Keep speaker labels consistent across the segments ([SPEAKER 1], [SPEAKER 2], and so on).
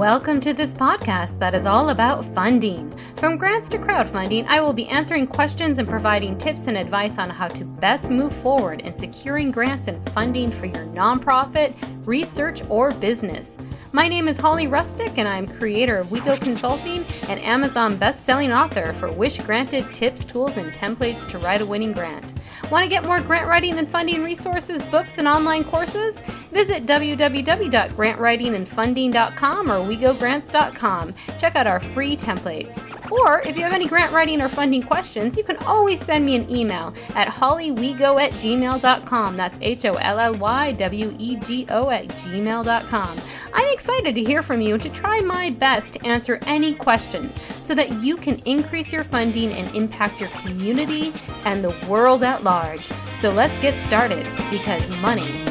[SPEAKER 1] Welcome to this podcast that is all about funding. From grants to crowdfunding, I will be answering questions and providing tips and advice on how to best move forward in securing grants and funding for your nonprofit, research, or business. My name is Holly Rustick, and I'm creator of WeGo Consulting and Amazon best-selling author for Wish Granted tips, tools, and templates to write a winning grant. Want to get more grant writing and funding resources, books, and online courses? Visit www.grantwritingandfunding.com or wegogrants.com. Check out our free templates. Or if you have any grant writing or funding questions, you can always send me an email at hollywego at gmail.com. That's H O L L Y W E G O at gmail.com. I'm excited to hear from you and to try my best to answer any questions so that you can increase your funding and impact your community and the world at large. So let's get started because money.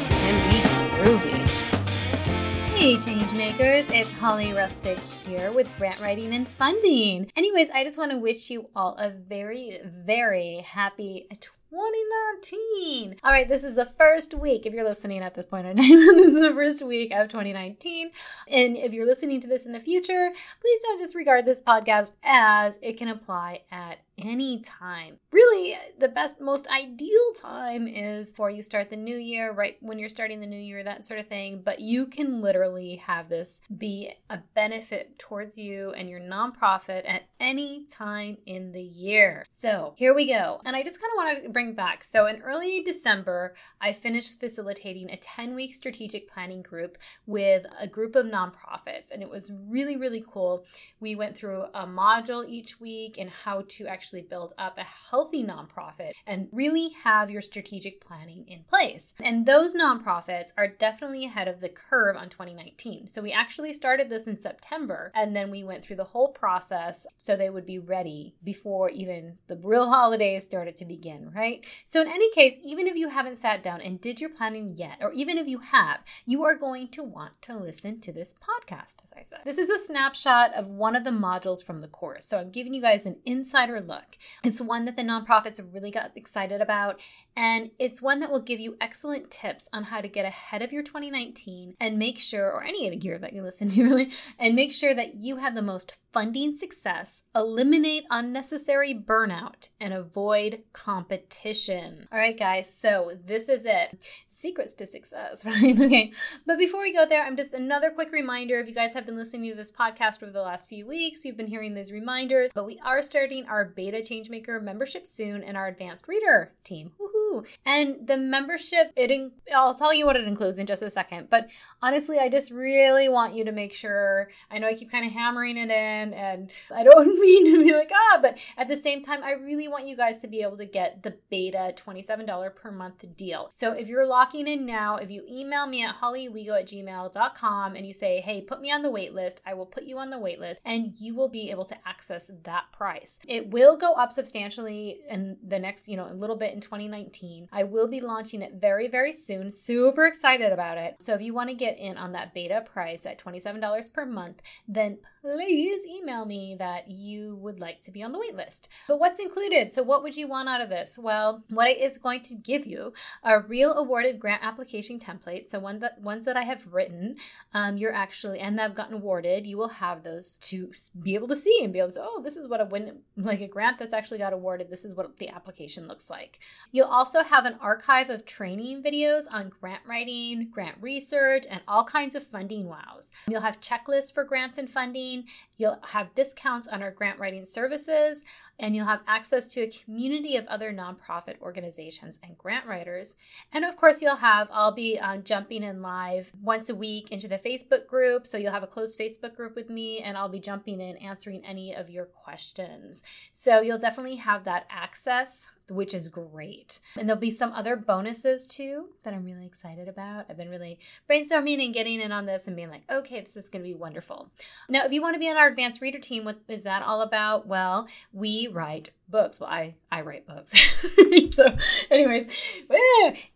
[SPEAKER 1] Hey, changemakers, it's Holly Rustick here with grant writing and funding. Anyways, I just want to wish you all a very, very happy 2019. All right, this is the first week. If you're listening at this point in time, this is the first week of 2019. And if you're listening to this in the future, please don't disregard this podcast as it can apply at any time. Really, the best, most ideal time is before you start the new year, right when you're starting the new year, that sort of thing. But you can literally have this be a benefit towards you and your nonprofit at any time in the year. So here we go. And I just kind of wanted to bring back. So in early December, I finished facilitating a 10 week strategic planning group with a group of nonprofits. And it was really, really cool. We went through a module each week and how to actually actually build up a healthy nonprofit and really have your strategic planning in place. And those nonprofits are definitely ahead of the curve on 2019. So we actually started this in September and then we went through the whole process so they would be ready before even the real holidays started to begin, right? So in any case, even if you haven't sat down and did your planning yet, or even if you have, you are going to want to listen to this podcast, as I said. This is a snapshot of one of the modules from the course. So I'm giving you guys an insider look. It's one that the nonprofits really got excited about, and it's one that will give you excellent tips on how to get ahead of your 2019 and make sure, or any of the year that you listen to, really, and make sure that you have the most funding success, eliminate unnecessary burnout, and avoid competition. All right, guys, so this is it. Secrets to success, right? Okay. But before we go there, I'm just another quick reminder if you guys have been listening to this podcast over the last few weeks, you've been hearing these reminders, but we are starting our beta changemaker membership soon in our advanced reader team. Woohoo! And the membership, it in- I'll tell you what it includes in just a second, but honestly, I just really want you to make sure. I know I keep kind of hammering it in and I don't mean to be like, ah, but at the same time, I really want you guys to be able to get the beta $27 per month deal. So if you're locking in now, if you email me at hollywego at gmail.com and you say, hey, put me on the wait list, I will put you on the wait list and you will be able to access that price. It will go up substantially in the next, you know, a little bit in 2019. I will be launching it very, very soon. Super excited about it. So if you want to get in on that beta price at $27 per month, then please email me that you would like to be on the wait list. But what's included? So, what would you want out of this? Well, what it is going to give you are real awarded grant application templates. So, one that ones that I have written, um, you're actually and that have gotten awarded. You will have those to be able to see and be able to say, oh, this is what a win like a grant that's actually got awarded. This is what the application looks like. You'll also have an archive of training videos on grant writing, grant research, and all kinds of funding wows. You'll have checklists for grants and funding. You'll have discounts on our grant writing services, and you'll have access to a community of other nonprofit organizations and grant writers. And of course, you'll have, I'll be um, jumping in live once a week into the Facebook group. So you'll have a closed Facebook group with me, and I'll be jumping in answering any of your questions. So you'll definitely have that access which is great. And there'll be some other bonuses too that I'm really excited about. I've been really brainstorming and getting in on this and being like, okay, this is going to be wonderful. Now, if you want to be on our advanced reader team, what is that all about? Well, we write books. Well, I I write books. so, anyways,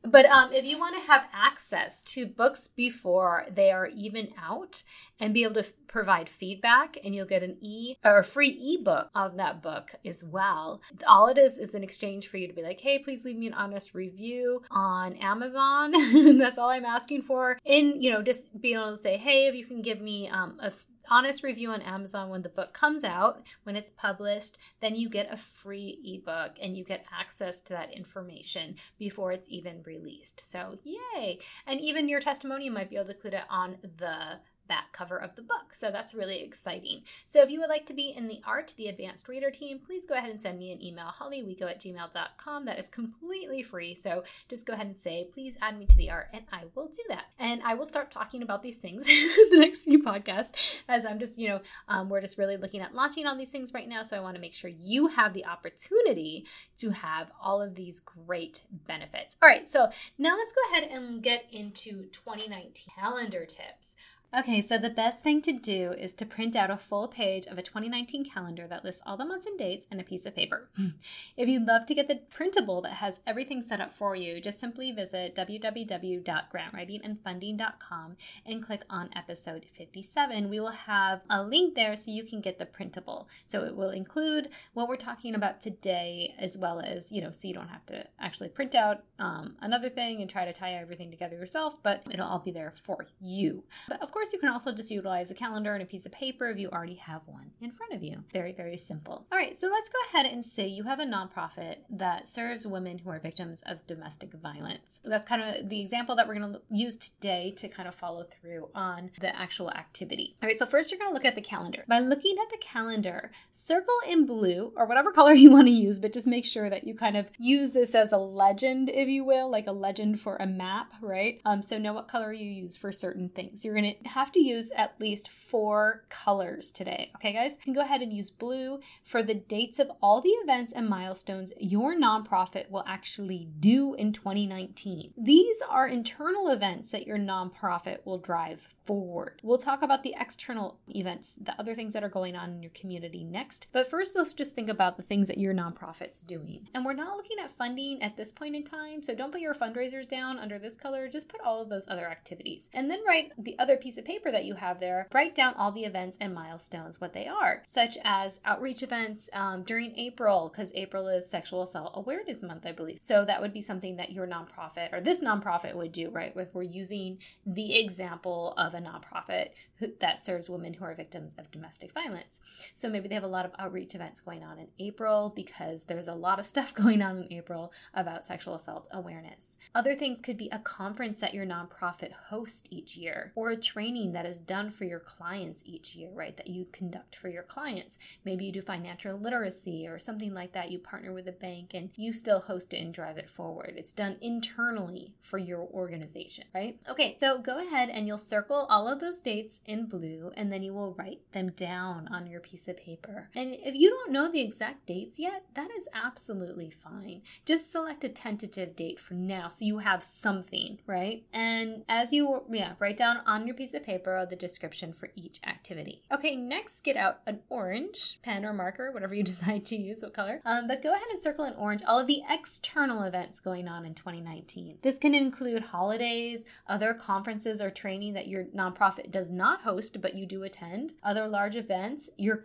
[SPEAKER 1] but um, if you want to have access to books before they are even out and be able to f- provide feedback, and you'll get an e or a free ebook of that book as well. All it is is an exchange for you to be like, hey, please leave me an honest review on Amazon. That's all I'm asking for. In you know, just being able to say, hey, if you can give me um, a honest review on Amazon when the book comes out, when it's published, then you get a free ebook and you get access to that information before it's even released. So, yay! And even your testimony might be able to include it on the back cover of the book. So that's really exciting. So if you would like to be in the art, the advanced reader team, please go ahead and send me an email, hollywego at gmail.com. That is completely free. So just go ahead and say, please add me to the art, and I will do that. And I will start talking about these things the next few podcasts as I'm just, you know, um, we're just really looking at launching all these things right now. So I want to make sure you have the opportunity to have all of these great benefits. All right. So now let's go ahead and get into 2019 calendar tips. Okay, so the best thing to do is to print out a full page of a 2019 calendar that lists all the months and dates and a piece of paper. if you'd love to get the printable that has everything set up for you, just simply visit www.grantwritingandfunding.com and click on episode 57. We will have a link there so you can get the printable. So it will include what we're talking about today, as well as, you know, so you don't have to actually print out um, another thing and try to tie everything together yourself, but it'll all be there for you. But of course, course, you can also just utilize a calendar and a piece of paper if you already have one in front of you. Very, very simple. All right, so let's go ahead and say you have a nonprofit that serves women who are victims of domestic violence. That's kind of the example that we're going to use today to kind of follow through on the actual activity. All right, so first you're going to look at the calendar. By looking at the calendar, circle in blue or whatever color you want to use, but just make sure that you kind of use this as a legend, if you will, like a legend for a map, right? Um, so know what color you use for certain things. You're going to have to use at least four colors today. Okay, guys? You can go ahead and use blue for the dates of all the events and milestones your nonprofit will actually do in 2019. These are internal events that your nonprofit will drive forward. We'll talk about the external events, the other things that are going on in your community next. But first, let's just think about the things that your nonprofit's doing. And we're not looking at funding at this point in time, so don't put your fundraisers down under this color, just put all of those other activities. And then write the other piece of paper that you have there, write down all the events and milestones, what they are, such as outreach events um, during April, because April is Sexual Assault Awareness Month, I believe. So that would be something that your nonprofit or this nonprofit would do, right? If we're using the example of a nonprofit who, that serves women who are victims of domestic violence. So maybe they have a lot of outreach events going on in April because there's a lot of stuff going on in April about sexual assault awareness. Other things could be a conference that your nonprofit hosts each year or a training that is done for your clients each year, right? That you conduct for your clients. Maybe you do financial literacy or something like that. You partner with a bank and you still host it and drive it forward. It's done internally for your organization, right? Okay, so go ahead and you'll circle all of those dates in blue and then you will write them down on your piece of paper. And if you don't know the exact dates yet, that is absolutely fine. Just select a tentative date for now so you have something, right? And as you, yeah, write down on your piece of paper or the description for each activity. Okay, next get out an orange pen or marker, whatever you decide to use, what color. Um, but go ahead and circle in orange all of the external events going on in 2019. This can include holidays, other conferences or training that your nonprofit does not host but you do attend, other large events, your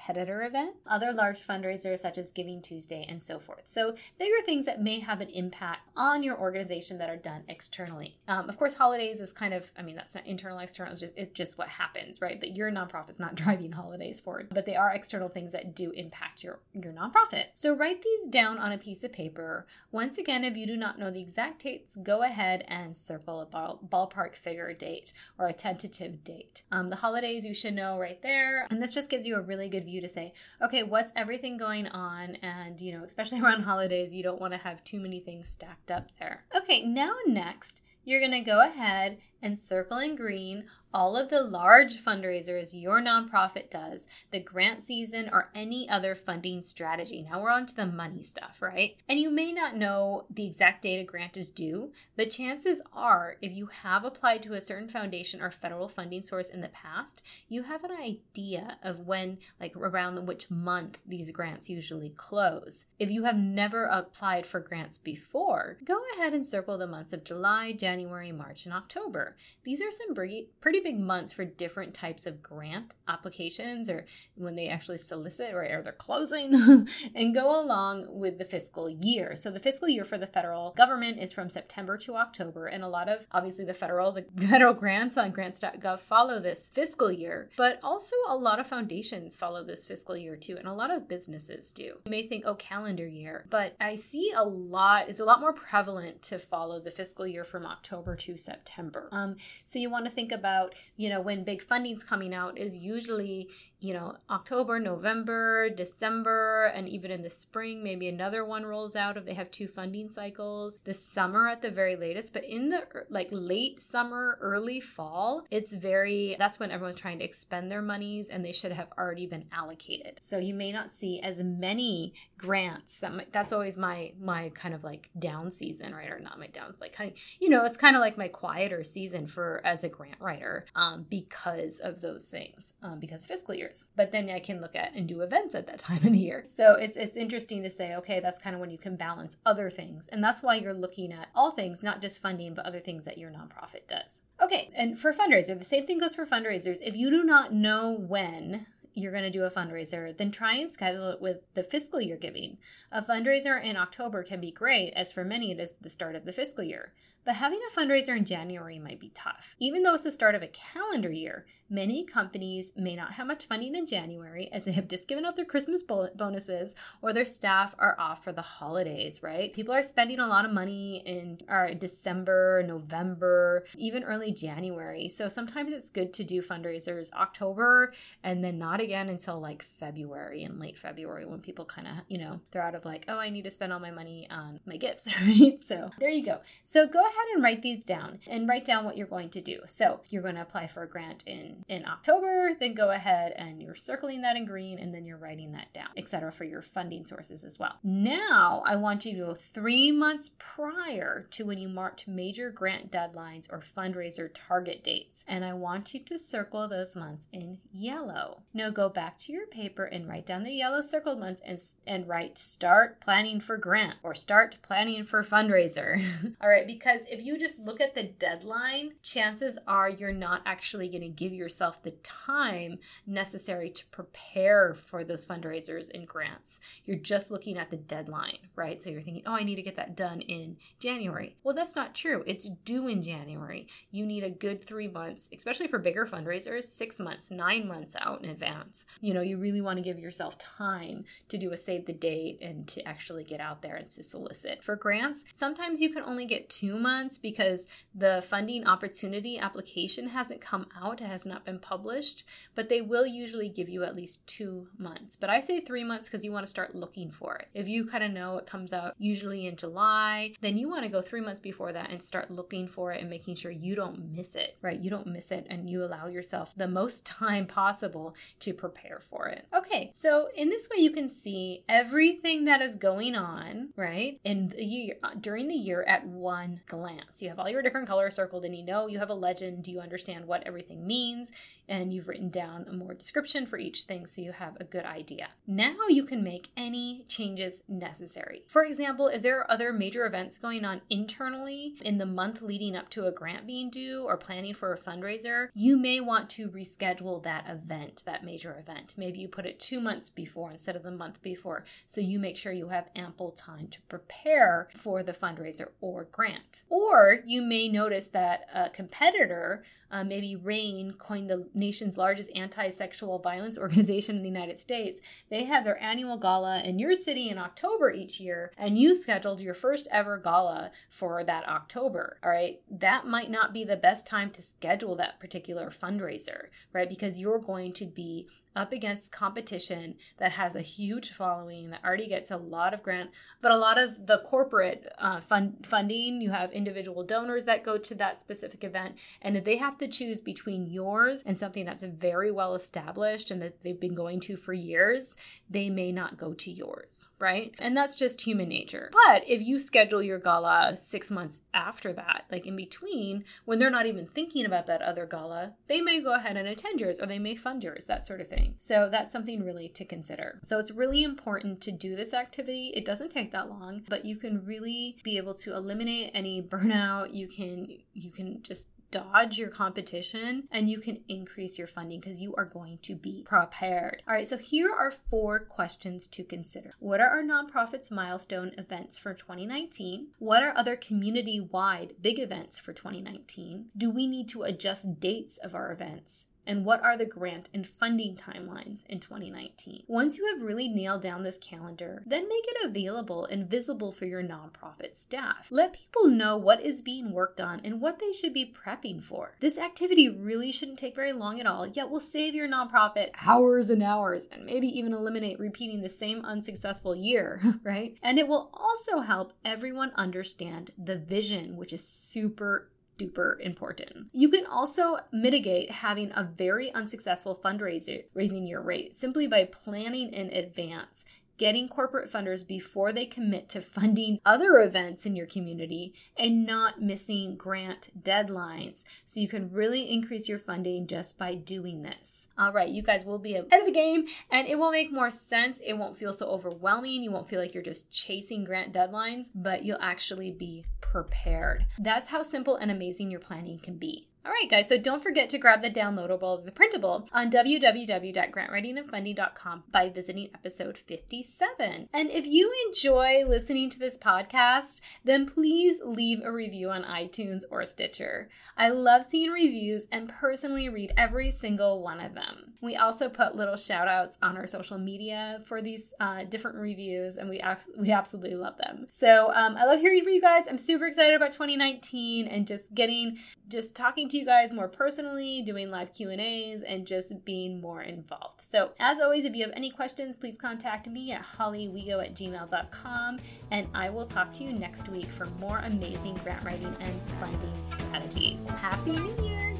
[SPEAKER 1] competitor event, other large fundraisers such as Giving Tuesday, and so forth. So, bigger things that may have an impact on your organization that are done externally. Um, of course, holidays is kind of, I mean, that's not internal, external, it's just, it's just what happens, right? But your nonprofit's not driving holidays forward, but they are external things that do impact your, your nonprofit. So, write these down on a piece of paper. Once again, if you do not know the exact dates, go ahead and circle a ball, ballpark figure date or a tentative date. Um, the holidays you should know right there, and this just gives you a really good view to say, okay, what's everything going on? And, you know, especially around holidays, you don't want to have too many things stacked up there. Okay, now next, you're going to go ahead and circle in green all of the large fundraisers your nonprofit does, the grant season, or any other funding strategy. Now we're on to the money stuff, right? And you may not know the exact date a grant is due, but chances are if you have applied to a certain foundation or federal funding source in the past, you have an idea of when, like around which month these grants usually close. If you have never applied for grants before, go ahead and circle the months of July, January, March, and October. These are some pretty big months for different types of grant applications or when they actually solicit or, they're closing and go along with the fiscal year. So the fiscal year for the federal government is from September to October and a lot of obviously the federal the federal grants on grants.gov follow this fiscal year, but also a lot of foundations follow this fiscal year too and a lot of businesses do. You may think oh calendar year, but I see a lot it's a lot more prevalent to follow the fiscal year from October to September. Um, so you want to think about you know, when big funding's coming out is usually you know, October, November, December, and even in the spring, maybe another one rolls out if they have two funding cycles. The summer at the very latest, but in the like late summer, early fall, it's very that's when everyone's trying to expend their monies and they should have already been allocated. So you may not see as many grants. That might, that's always my my kind of like down season, right? Or not my down, like kind of, you know, it's kind of like my quieter season for as a grant writer um, because of those things, um, because fiscal year years. But then I can look at and do events at that time of the year. So it's it's interesting to say, okay, that's kind of when you can balance other things. And that's why you're looking at all things, not just funding, but other things that your nonprofit does. Okay, and for fundraiser, the same thing goes for fundraisers. If you do not know when you're going to do a fundraiser, then try and schedule it with the fiscal year giving. A fundraiser in October can be great, as for many it is the start of the fiscal year. But having a fundraiser in January might be tough. Even though it's the start of a calendar year, many companies may not have much funding in January as they have just given out their Christmas bonuses or their staff are off for the holidays, right? People are spending a lot of money in our December, November, even early January. So sometimes it's good to do fundraisers October and then not again until like February and late February when people kind of, you know, they're out of like, oh, I need to spend all my money on my gifts, right? So there you go. So go ahead and write these down and write down what you're going to do. So you're going to apply for a grant in in October, then go ahead and you're circling that in green and then you're writing that down, etc. for your funding sources as well. Now, I want you to go 3 months prior to when you marked major grant deadlines or fundraiser target dates, and I want you to circle those months in yellow. Now go back to your paper and write down the yellow circled months and and write start planning for grant or start planning for fundraiser. All right, because because if you just look at the deadline, chances are you're not actually going to give yourself the time necessary to prepare for those fundraisers and grants. You're just looking at the deadline, right? So you're thinking, oh, I need to get that done in January. Well, that's not true. It's due in January. You need a good three months, especially for bigger fundraisers, six months, nine months out in advance. You know, you really want to give yourself time to do a save the date and to actually get out there and to solicit. For grants, sometimes you can only get two months months because the funding opportunity application hasn't come out, it has not been published, but they will usually give you at least two months. But I say three months because you want to start looking for it. If you kind of know it comes out usually in July, then you want to go three months before that and start looking for it and making sure you don't miss it, right? You don't miss it and you allow yourself the most time possible to prepare for it. Okay, so in this way, you can see everything that is going on, right, in the year during the year at one glance glance. You have all your different colors circled and you know you have a legend. Do you understand what everything means and you've written down a more description for each thing so you have a good idea. Now you can make any changes necessary. For example, if there are other major events going on internally in the month leading up to a grant being due or planning for a fundraiser, you may want to reschedule that event, that major event. Maybe you put it two months before instead of the month before so you make sure you have ample time to prepare for the fundraiser or grant. Or you may notice that a competitor uh, maybe RAINN, coined the nation's largest anti sexual violence organization in the United States, they have their annual gala in your city in October each year, and you scheduled your first ever gala for that October. All right, that might not be the best time to schedule that particular fundraiser, right? Because you're going to be up against competition that has a huge following that already gets a lot of grant but a lot of the corporate uh, fund, funding you have individual donors that go to that specific event and they have to choose between yours and something that's very well established and that they've been going to for years they may not go to yours right and that's just human nature but if you schedule your gala six months after that like in between when they're not even thinking about that other gala they may go ahead and attend yours or they may fund yours that sort of thing so that's something really to consider. So it's really important to do this activity. It doesn't take that long, but you can really be able to eliminate any burnout. You can you can just dodge your competition and you can increase your funding because you are going to be prepared. All right, so here are four questions to consider. What are our nonprofits milestone events for 2019? What are other community wide big events for 2019? Do we need to adjust dates of our events? And what are the grant and funding timelines in 2019. Once you have really nailed down this calendar, then make it available and visible for your nonprofit staff. Let people know what is being worked on and what they should be prepping for. This activity really shouldn't take very long at all, yet will save your nonprofit hours and hours and maybe even eliminate repeating the same unsuccessful year, right? And it will also help everyone understand the vision, which is super duper important. You can also mitigate having a very unsuccessful fundraising raising year rate simply by planning in advance getting corporate funders before they commit to funding other events in your community and not missing grant deadlines. So you can really increase your funding just by doing this. All right, you guys will be ahead of the game and it will make more sense. It won't feel so overwhelming. You won't feel like you're just chasing grant deadlines, but you'll actually be prepared. That's how simple and amazing your planning can be. All right, guys, so don't forget to grab the downloadable, the printable, on www.grantwritingandfunding.com by visiting episode 57. And if you enjoy listening to this podcast, then please leave a review on iTunes or Stitcher. I love seeing reviews and personally read every single one of them. We also put little shout outs on our social media for these uh, different reviews, and we, we absolutely love them. So um, I love hearing from you guys. I'm super excited about 2019 and just getting, just talking to you guys more personally, doing live Q&As, and just being more involved. So as always, if you have any questions, please contact me at hollywego at gmail.com, and I will talk to you next week for more amazing grant writing and funding strategies. Happy New Year!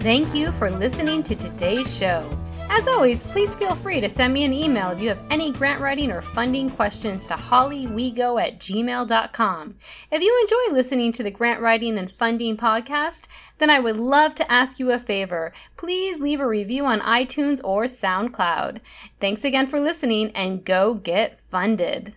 [SPEAKER 1] Thank you for listening to today's show. As always, please feel free to send me an email if you have any grant writing or funding questions to hollywego at gmail.com. If you enjoy listening to the Grant Writing and Funding podcast, then I would love to ask you a favor. Please leave a review on iTunes or SoundCloud. Thanks again for listening and go get funded.